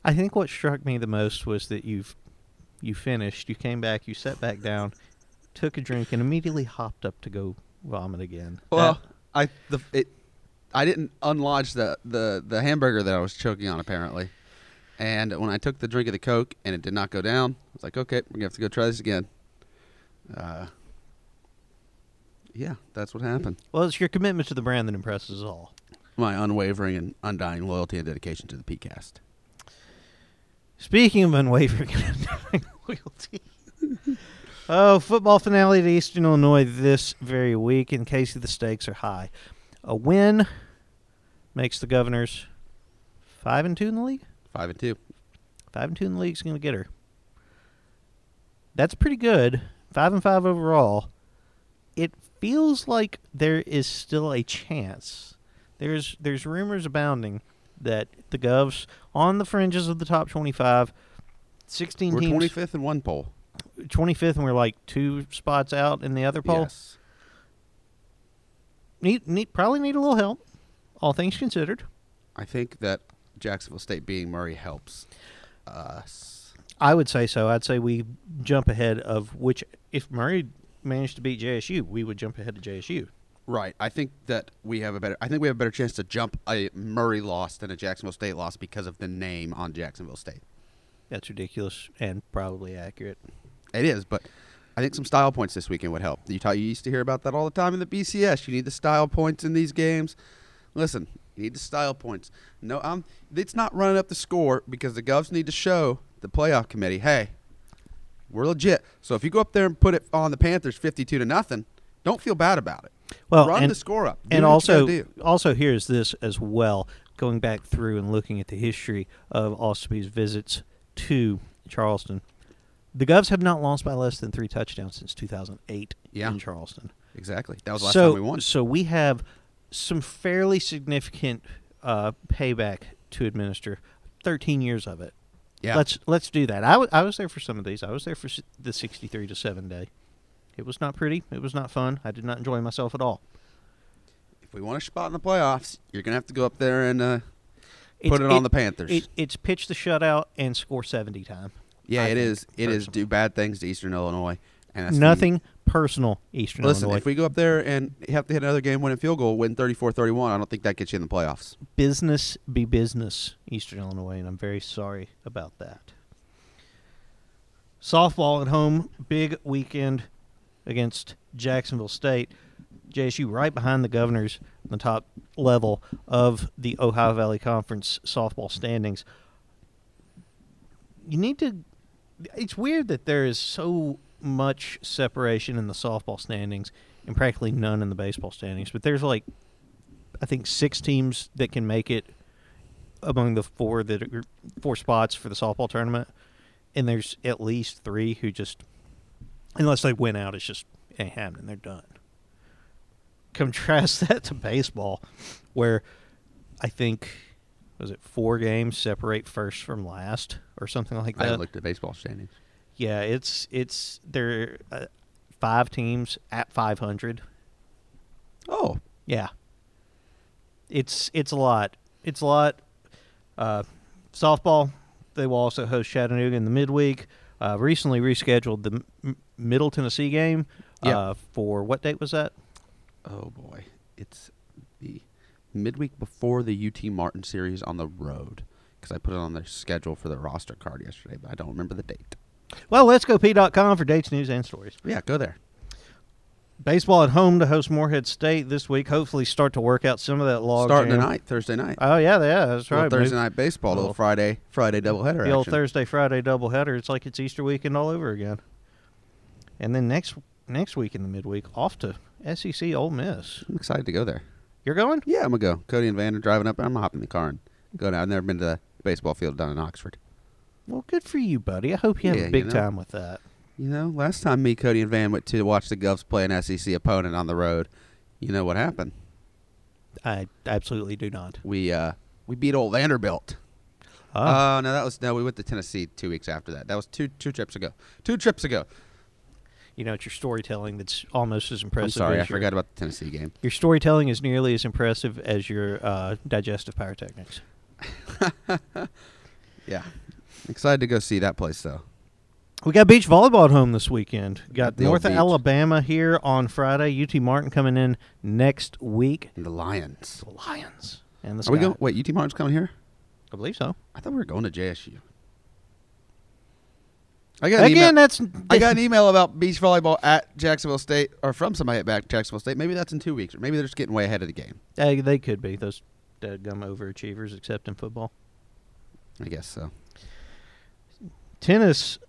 I think what struck me the most was that you've you finished, you came back, you sat back down, took a drink, and immediately hopped up to go vomit again. Well, That- I the it, I didn't unlodge the, the the hamburger that I was choking on apparently, and when I took the drink of the coke and it did not go down, I was like, okay, we're gonna have to go try this again. Uh, yeah, that's what happened. well, it's your commitment to the brand that impresses us all. My unwavering and undying loyalty and dedication to the PeayCast. Speaking of unwavering and (laughs) undying loyalty. (laughs) oh, football finale at Eastern Illinois this very week. In case the stakes are high, a win makes the Governors five and two in the league. Five and two. Five and two in the league's going to get her. That's pretty good. Five and five overall. It feels like there is still a chance. There's there's rumors abounding that the Govs on the fringes of the top 25, 16 We're teams, twenty fifth in one poll. 25th, and we're like two spots out in the other poll. Yes. Need, need probably need a little help, all things considered. I think that Jacksonville State being Murray helps us. I would say so. I'd say we jump ahead of which if Murray managed to beat JSU, we would jump ahead of JSU. Right. I think that we have a better. I think we have a better chance to jump a Murray loss than a Jacksonville State loss because of the name on Jacksonville State. That's ridiculous and probably accurate. It is, but I think some style points this weekend would help. You, you used to hear about that all the time in the BCS. You need the style points in these games. Listen, you need the style points. No, I'm. It's not running up the score because the Govs need to show the playoff committee, hey, we're legit. So if you go up there and put it on the Panthers, fifty-two to nothing, don't feel bad about it. Well, run and, the score up. Do and also, also here's this as well. Going back through and looking at the history of Osaby's visits to Charleston, the Govs have not lost by less than three touchdowns since 2008 Yeah. in Charleston. exactly. That was the last so, time we won. so we have some fairly significant uh, payback to administer. 13 years of it. Yeah. Let's let's do that. I wa- I was there for some of these. I was there for the 63 to 7 day. It was not pretty. It was not fun. I did not enjoy myself at all. if we want a spot in the playoffs, you're gonna have to go up there and uh, put it, on the Panthers. It, it's pitch the shutout and score 70 time. yeah, I it think, is. It is personally. do bad things to Eastern Illinois, and Nothing personal, Eastern Illinois. Listen, Illinois. if we go up there and have to hit another game, win a field goal, win 34-31, I don't think that gets you in the playoffs. business be business, Eastern Illinois, and I'm very sorry about that. Softball at home, big weekend against Jacksonville State. JSU right behind the Governors on the top level of the Ohio Valley Conference softball standings. You need to. It's weird that there is so much separation in the softball standings and practically none in the baseball standings, but there's like I think six teams that can make it among the four that are, four spots for the softball tournament, and there's at least three who just unless they win out, it's just it ain't happening. They're done. Contrast (laughs) that to baseball, where I think was it four games separate first from last or something like that. haven't looked at baseball standings. Yeah, it's it's there uh, five teams at 500. Oh, Yeah. It's it's a lot. It's a lot. Uh, softball. They will also host Chattanooga in the midweek. Uh, recently rescheduled the M- Middle Tennessee game Yeah. uh, for what date was that? oh boy, it's the midweek before the UT Martin series on the road because I put it on their schedule for the roster card yesterday, but I don't remember the date. Well, let's go Peay.com for dates, news, and stories. Yeah, go there. Baseball at home to host Morehead State this week. Hopefully, start to work out some of that log. Starting jam. tonight, Thursday night. Oh yeah, yeah, that's right. Thursday night baseball, little Little- Friday Friday doubleheader The old action. Thursday Friday doubleheader. It's like it's Easter weekend all over again. And then next next week in the midweek, off to SEC Ole Miss. I'm excited to go there. You're going? Yeah, I'm gonna go. Cody and Van are driving up. I'm gonna hop in the car and go down. I've never been to the baseball field down in Oxford. Well, good for you, buddy. I hope you have Yeah, a you big know. time with that. You know, last time me, Cody, and Van went to watch the Govs play an SEC opponent on the road, you know what happened? I absolutely do not. We uh we beat old Vanderbilt. Ah, Oh no, that was no. We went to Tennessee two weeks after that. That was two two trips ago. Two trips ago. you know, it's your storytelling that's almost as impressive. I'm sorry, I your, forgot about the Tennessee game. Your storytelling is nearly as impressive as your uh, digestive pyrotechnics. (laughs) Yeah, excited to go see that place though. We got beach volleyball at home this weekend. Got the North. Alabama here on Friday. UT Martin coming in next week. And the Lions. The Lions and the Are we going? Wait, UT Martin's coming here? I believe so. I thought we were going to JSU. I got Again, that's I (laughs) got an email about beach volleyball at Jacksonville State, or from somebody at back Jacksonville State. Maybe that's in two weeks, or maybe they're just getting way ahead of the game. Uh, they could be those dead gum overachievers, except in football. I guess so. Tennis,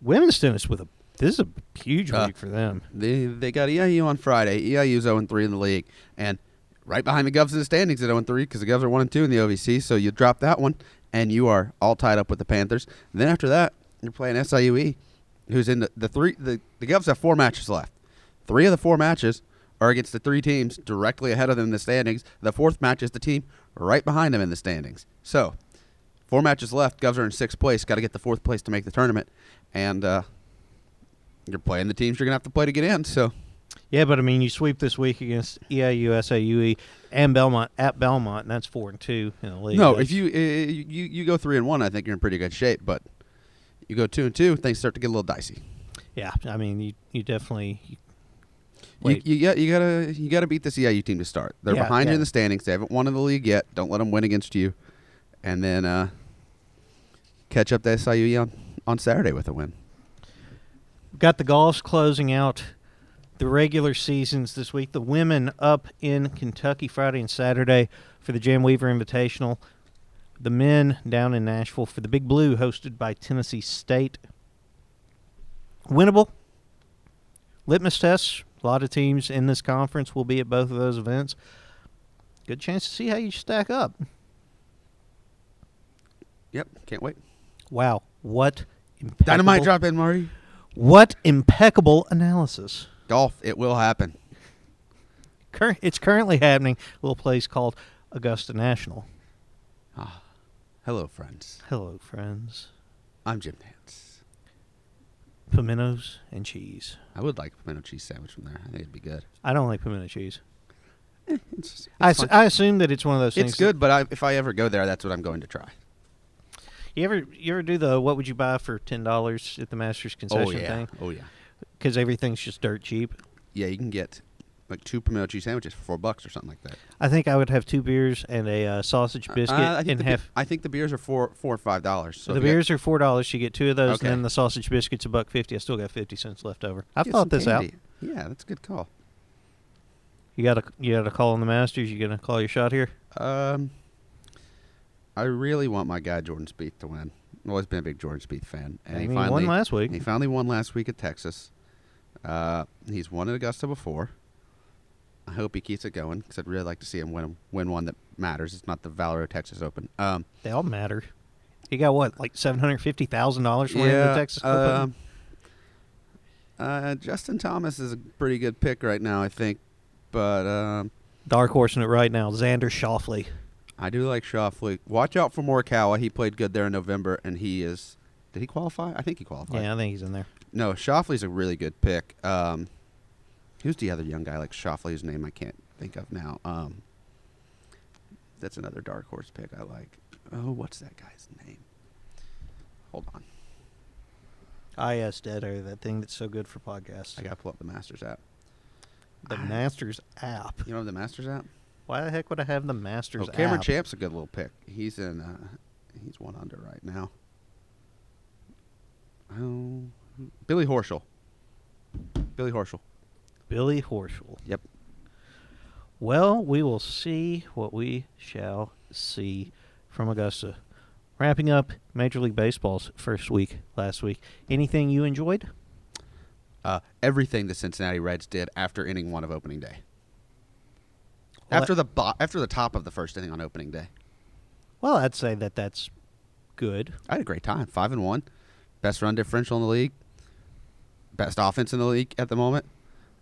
women's tennis with a this is a huge Uh, week for them. They they got EIU on Friday. EIU's 0 3 in the league, and right behind the Govs in the standings at 0 3 because the Govs are 1 and 2 in the OVC. So you drop that one, and you are all tied up with the Panthers. then after that, you're playing SIUE, who's in the, the three. The, the Govs have four matches left. Three of the four matches are against the three teams directly ahead of them in the standings. The fourth match is the team right behind them in the standings. So four matches left. Govs are in sixth place. Got to get the fourth place to make the tournament, and uh, you're playing the teams you're gonna have to play to get in. So. Yeah, but I mean, you sweep this week against E EIU, SIUE, and Belmont at Belmont, and that's four and two in the league. No, That's- if you, you you go three and one, I think you're in pretty good shape. But you go two and two, things start to get a little dicey. yeah, I mean, you you definitely You, Wait. you got you gotta you gotta beat the EIU team to start. They're Yeah, behind you in the standings. They haven't won in the league yet. Don't let them win against you, and then uh, catch up to SIU on on Saturday with a win. got the golfs closing out the regular seasons this week. The women up in Kentucky Friday and Saturday for the Jan Weaver Invitational. The men down in Nashville for the Big Blue, hosted by Tennessee State. Winnable. Litmus tests. A lot of teams in this conference will be at both of those events. Good chance to see how you stack up. Yep, can't wait. Wow, what impeccable, Dynamite drop in, Marty. What impeccable analysis. Golf, it will happen. Cur- it's currently happening. A little place called Augusta National. Ah, Hello, friends. Hello, friends. I'm Jim Nantz. Pimentos and cheese. I would like a pimento cheese sandwich from there. I think it'd be good. I don't like pimento cheese. It's, it's I, s- fine. I assume that it's one of those things. it's good, but I, if I ever go there, that's what I'm going to try. You ever you ever do the what would you buy for ten dollars at the Masters concession oh yeah, thing? oh yeah, Because everything's just dirt cheap. yeah. You can get like two pimento cheese sandwiches for four bucks or something like that. I think I would have two beers and a uh, sausage biscuit Uh, I think and the, be- have. I think the beers are four, four or five dollars. So the you got- beers are four dollars. You get two of those, Okay. and then the sausage biscuit's a buck fifty. I still got fifty cents left over. I've get thought this out. Yeah, that's a good call. You got to you got to call on the Masters. You gonna call your shot here? Um, I really want my guy Jordan Spieth to win. I've always been a big Jordan Spieth fan, and I he mean, finally won last week. He finally won last week at Texas. Uh, he's won at Augusta before. I hope he keeps it going because I'd really like to see him win win one that matters. It's not the Valero Texas Open. Um, They all matter. He got what, like seven hundred fifty thousand dollars for winning the Texas Open? um, uh, Justin Thomas is a pretty good pick right now, I think, but um, Dark horse in it right now. Xander Schauffele. I do like Schauffele. Watch out for Morikawa. He played good there in November, and he is. Did he qualify? I think he qualified. Yeah, I think he's in there. No, Schauffele's a really good pick. Um, who's the other young guy like Schauffele, whose name I can't think of now? Um, that's another dark horse pick I like. Oh, what's that guy's name? Hold on. IS Deader, that thing that's so good for podcasts. I got to pull up the Masters app. the Masters app. You know the Masters app? Why the heck would I have the Masters Oh, Cameron app? Champ's a good little pick. He's in. Uh, he's one under right now. Oh, Billy Horschel. Billy Horschel. Billy Horschel. Yep. Well, we will see what we shall see from Augusta. Wrapping up Major League Baseball's first week last week. Anything you enjoyed? Uh, everything the Cincinnati Reds did after inning one of opening day. After the bo- after the top of the first inning on opening day, Well, I'd say that that's good. I had a great time. Five and one, best run differential in the league, best offense in the league at the moment.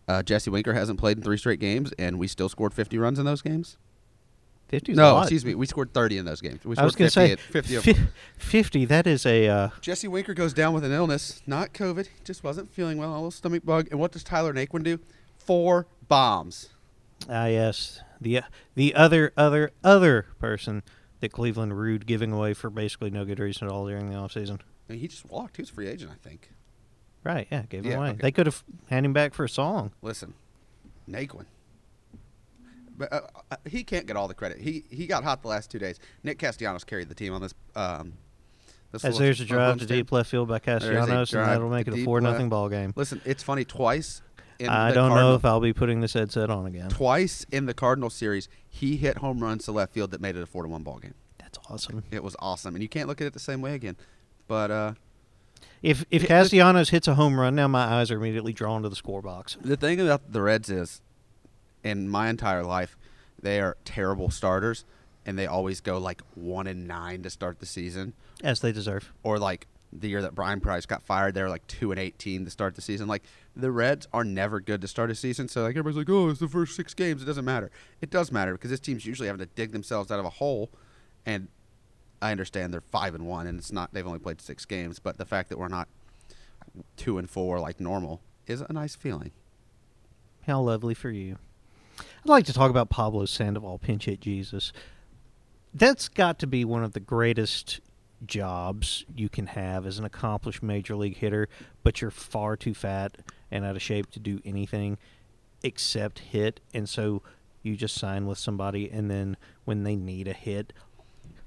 Uh, Jesse Winker hasn't played in three straight games, and we still scored 50 runs in those games. 50 no, excuse me, we scored 30 in those games. We I was going to 50 say 50 of fi- 50, that is a uh, Jesse Winker goes down with an illness, not COVID. Just wasn't feeling well, a little stomach bug. And what does Tyler Naquin do? Four bombs. ah yes, the the other other other person that Cleveland rude giving away for basically no good reason at all during the offseason. I mean, he just walked. He was a free agent, I think. Right, yeah, gave him Yeah, away. okay. They could have had him back for a song. Listen, Naquin. But uh, uh, he can't get all the credit. He he got hot the last two days. Nick Castellanos carried the team on this. Um, this As there's a drive to deep left field by There is a Castellanos, and that'll make it a four nothing ball game. Listen, it's funny. Twice. I don't know if I'll be putting this headset on again. Twice in the Cardinal series, he hit home runs to left field that made it a four to one ball game. That's awesome. It was awesome, and you can't look at it the same way again. But uh, If if Castellanos hits a home run, now my eyes are immediately drawn to the score box. The thing about the Reds is, in my entire life, they are terrible starters, and they always go like one and nine to start the season, As they deserve. or like the year that Bryan Price got fired, they were like two and eighteen to start the season. Like the Reds are never good to start a season, so like everybody's like, oh, it's the first six games. It doesn't matter. It does matter because this team's usually having to dig themselves out of a hole, and I understand they're five and one, and it's not they've only played six games, but the fact that we're not two and four like normal is a nice feeling. How lovely for you. I'd like to talk about Pablo Sandoval, pinch hit Jesus. That's got to be one of the greatest jobs you can have as an accomplished major league hitter, but you're far too fat and out of shape to do anything except hit. And so you just sign with somebody, and then when they need a hit,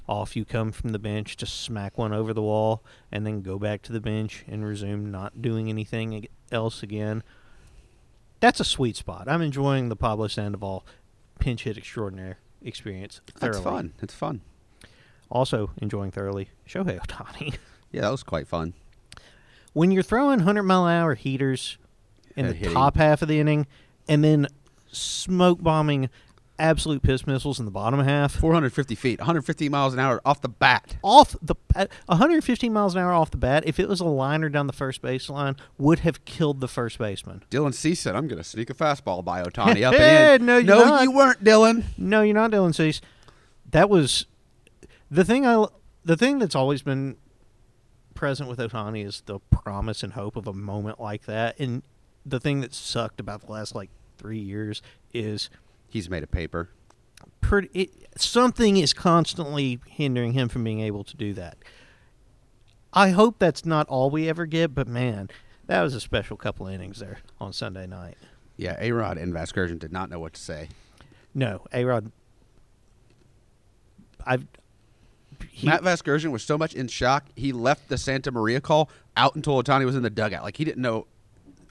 off you come from the bench to smack one over the wall, and then go back to the bench and resume not doing anything else again that's a sweet spot. I'm enjoying the Pablo Sandoval pinch hit extraordinaire experience thoroughly. That's fun. It's fun. Also enjoying thoroughly Shohei Ohtani. (laughs) Yeah, that was quite fun. when you're throwing 100 mile an hour heaters in the hitting. top half of the inning, and then smoke bombing absolute piss missiles in the bottom half, 450 feet, 150 miles an hour off the bat. off the bat, 115 miles an hour off the bat. If it was a liner down the first baseline, would have killed the first baseman. Dylan Cease said, "I'm going to sneak a fastball by Ohtani up and (laughs) in." no, you're no, not. you weren't, Dylan. No, you're not Dylan Cease. That was the thing. I the thing that's always been present with Ohtani is the promise and hope of a moment like that. And the thing that sucked about the last like three years is He's made a paper. pretty. It, something is constantly hindering him from being able to do that. I hope that's not all we ever get, but man, that was a special couple of innings there on Sunday night. Yeah, A Rod and Vasgersian did not know what to say. No, A Rod. I've. he- Matt Vasgersian was so much in shock, he left the Santa Maria call out until Ohtani was in the dugout. Like he didn't know.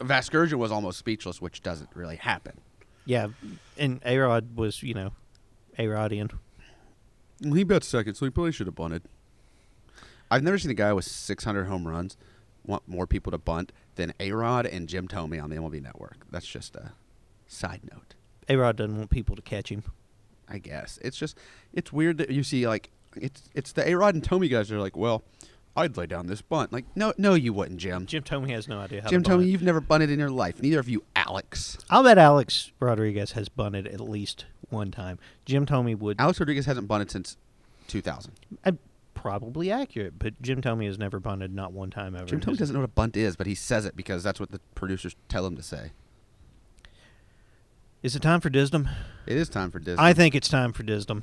Vasgersian was almost speechless, which doesn't really happen. Yeah, and Arod was, you know, A Rodian. He bet second, so he probably should have bunted. I've never seen a guy with 600 home runs want more people to bunt than Arod and Jim Thome on the MLB Network. That's just a side note. Arod doesn't want people to catch him. I guess it's just it's weird that you see like it's it's the Arod and Thome guys are like, well, I'd lay down this bunt. Like, no, no, you wouldn't, Jim. Jim Thome has no idea how Jim to bunt. Thome, you've never bunted in your life. Neither of you, Alex. I'll bet Alex Rodriguez has bunted at least one time. Jim Thome would. Alex Rodriguez hasn't bunted since 2000. uh, probably accurate, but Jim Thome has never bunted not one time ever. Jim in Thome his- doesn't know what a bunt is, but he says it because that's what the producers tell him to say. Is it time for Disdom? It is time for Disney. I think it's time for Disdom.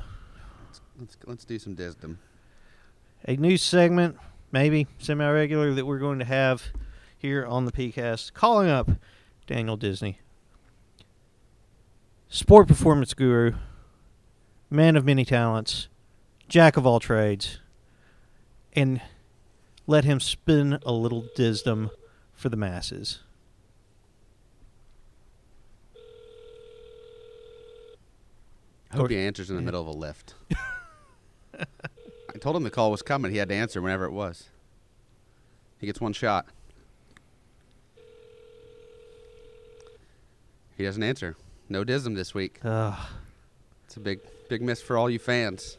let's let's do some Disdom. A new segment, maybe semi regular that we're going to have here on the PeayCast, calling up Daniel Disney, sport performance guru, man of many talents, jack of all trades, and let him spin a little disdom for the masses. I hope he answers in the middle of a lift. (laughs) I told him the call was coming. He had to answer whenever it was. He gets one shot. He doesn't answer. No Dism this week. Ugh. It's a big, big miss for all you fans.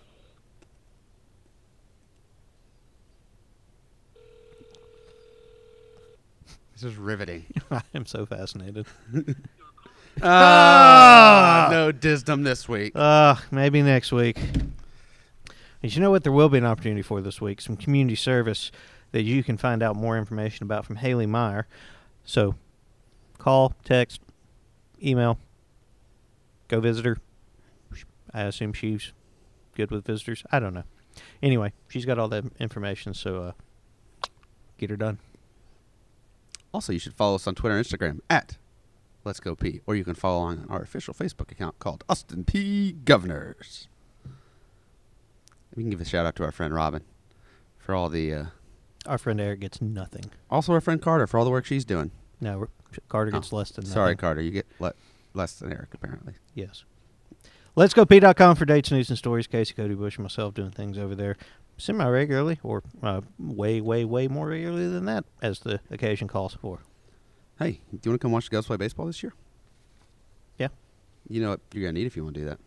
This is riveting. (laughs) I am so fascinated. (laughs) Ah, no Disdom this week. Uh, maybe next week. And you know what? There will be an opportunity for this week. Some community service that you can find out more information about from Haley Meyer. So, call, text, email, go visit her. I assume she's good with visitors. I don't know. Anyway, she's got all that information, so uh, get her done. Also, you should follow us on Twitter and Instagram at Let's Go Peay, or you can follow on our official Facebook account called Austin Peay Governors. We can give a shout out to our friend Robin for all the, uh, Our friend Eric gets nothing. also our friend Carter for all the work she's doing. No, Carter Oh, gets less than Sorry, nothing. Carter, you get le- less than Eric apparently. Yes. Let's go Peay.com for dates, news, and stories. Casey, Cody Bush, and myself doing things over there semi regularly or uh, way, way, way more regularly than that as the occasion calls for. Hey, do you want to come watch the Girls play baseball this year? Yeah. You know what you're gonna need if you want to do that.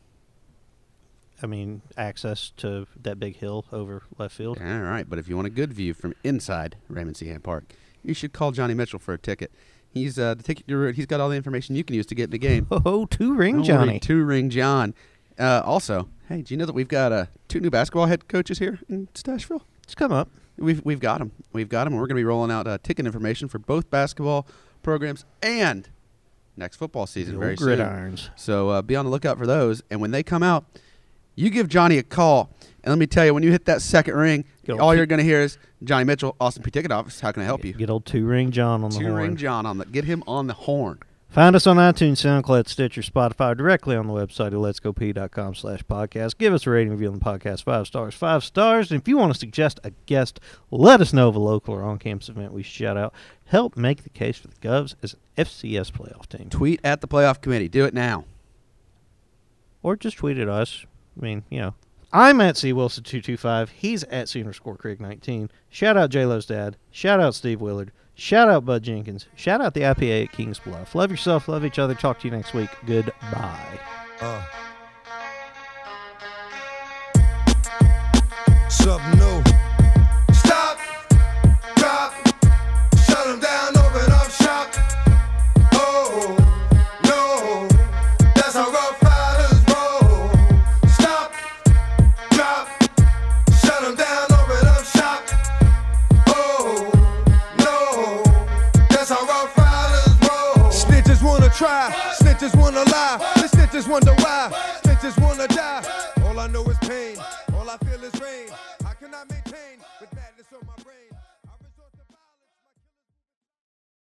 I mean, access to that big hill over left field. All right, but if you want a good view from inside Raymond C. Hand Park, you should call Johnny Mitchell for a ticket. He's uh, the ticket. He's got all the information you can use to get in the game. (laughs) Oh, two ring Don't Johnny. two ring John. Uh, also, hey, do you know that we've got uh, two new basketball head coaches here in Stashville? It's come up. We've we've got them. We've got them, and we're going to be rolling out uh, ticket information for both basketball programs and next football season The very soon. gridirons. So uh, be on the lookout for those. And when they come out, you give Johnny a call. And let me tell you, when you hit that second ring, all you're going to hear is Johnny Mitchell, Austin Peay Ticket Office. How can I help you? Get old two ring John on the Two horn. ring John on the get him on the horn. Find us on iTunes, SoundCloud, Stitcher, Spotify, directly on the website at letsgopeay.com slash podcast. Give us a rating review on the podcast, five stars, five stars. And if you want to suggest a guest, let us know of a local or on-campus event we shout out. Help make the case for the Govs as an FCS playoff team. Tweet at the playoff committee. Do it now. Or just tweet at us. I mean, you know. I'm at C Wilson225. He's at C underscore Craig 19. Shout out J-Lo's dad. Shout out Steve Willard. Shout out Bud Jenkins. Shout out the IPA at Kings Bluff. Love yourself. Love each other. Talk to you next week. Goodbye. Uh. Something new. Try, snitches wanna lie, the snitches wonder why, snitches wanna die. All I know is pain, all I feel is